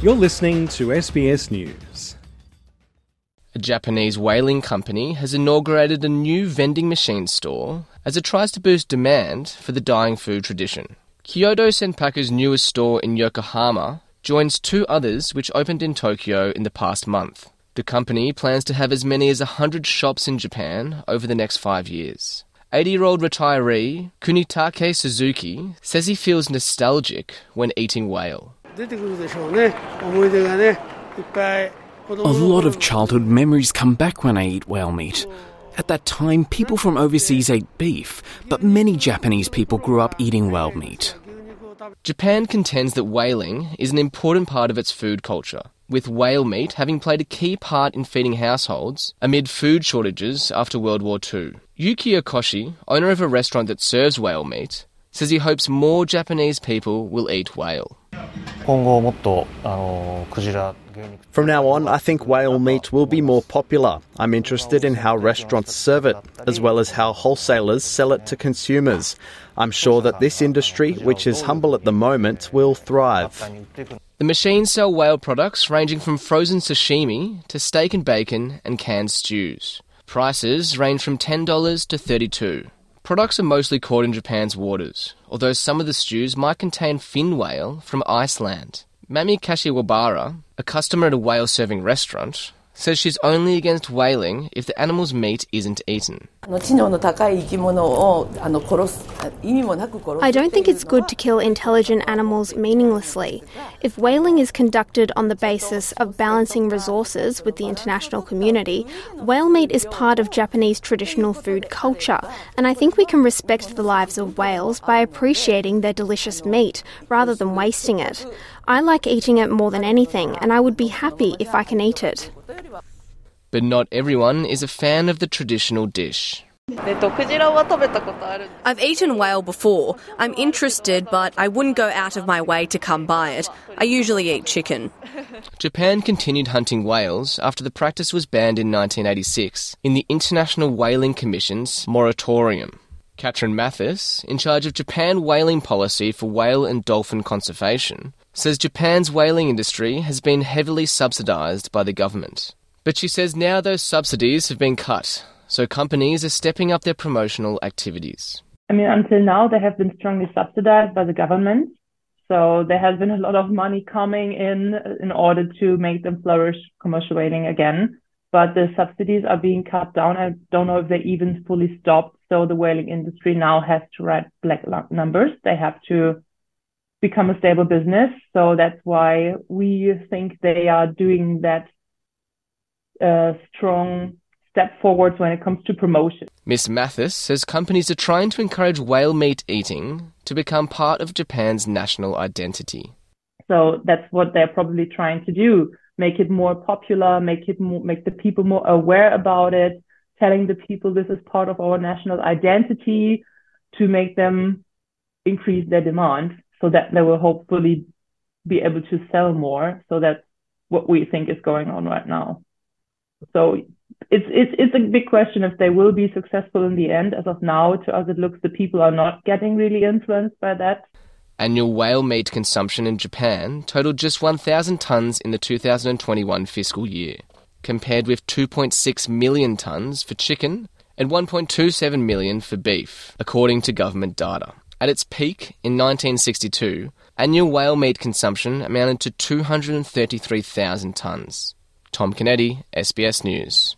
You're listening to SBS News. A Japanese whaling company has inaugurated a new vending machine store as it tries to boost demand for the dying food tradition. Kyodo Senpaku's newest store in Yokohama joins two others which opened in Tokyo in the past month. The company plans to have as many as 100 shops in Japan over the next five years. 80 year old retiree Kunitake Suzuki says he feels nostalgic when eating whale. A lot of childhood memories come back when I eat whale meat. At that time, people from overseas ate beef, but many Japanese people grew up eating whale meat. Japan contends that whaling is an important part of its food culture, with whale meat having played a key part in feeding households amid food shortages after World War II. Yuki Koshi, owner of a restaurant that serves whale meat, says he hopes more Japanese people will eat whale. From now on, I think whale meat will be more popular. I'm interested in how restaurants serve it, as well as how wholesalers sell it to consumers. I'm sure that this industry, which is humble at the moment, will thrive. The machines sell whale products ranging from frozen sashimi to steak and bacon and canned stews. Prices range from $10 to 32 Products are mostly caught in Japan's waters, although some of the stews might contain fin whale from Iceland. Mami Kashiwabara, a customer at a whale serving restaurant, says she's only against whaling if the animal's meat isn't eaten. I don't think it's good to kill intelligent animals meaninglessly. If whaling is conducted on the basis of balancing resources with the international community, whale meat is part of Japanese traditional food culture, and I think we can respect the lives of whales by appreciating their delicious meat rather than wasting it. I like eating it more than anything, and I would be happy if I can eat it. But not everyone is a fan of the traditional dish. I've eaten whale before. I'm interested, but I wouldn't go out of my way to come buy it. I usually eat chicken. Japan continued hunting whales after the practice was banned in 1986 in the International Whaling Commission's moratorium. Katrin Matthes, in charge of Japan whaling policy for whale and dolphin conservation, says Japan's whaling industry has been heavily subsidized by the government. But she says now those subsidies have been cut, so companies are stepping up their promotional activities. I mean, until now, they have been strongly subsidized by the government. So there has been a lot of money coming in in order to make them flourish commercial whaling again. But the subsidies are being cut down. I don't know if they even fully stopped. So the whaling industry now has to write black numbers. They have to become a stable business. So that's why we think they are doing that uh, strong step forwards when it comes to promotion. Miss Matthes says companies are trying to encourage whale meat eating to become part of Japan's national identity. So that's what they're probably trying to do. Make it more popular, make it more, make the people more aware about it, telling the people this is part of our national identity to make them increase their demand so that they will hopefully be able to sell more. So that's what we think is going on right now. So it's, it's, it's a big question if they will be successful in the end. As of now, to us, it looks the people are not getting really influenced by that. Annual whale meat consumption in Japan totaled just 1,000 tonnes in the 2021 fiscal year, compared with 2.6 million tonnes for chicken and 1.27 million for beef, according to government data. At its peak in 1962, annual whale meat consumption amounted to 233,000 tonnes. Tom Kennedy, SBS News.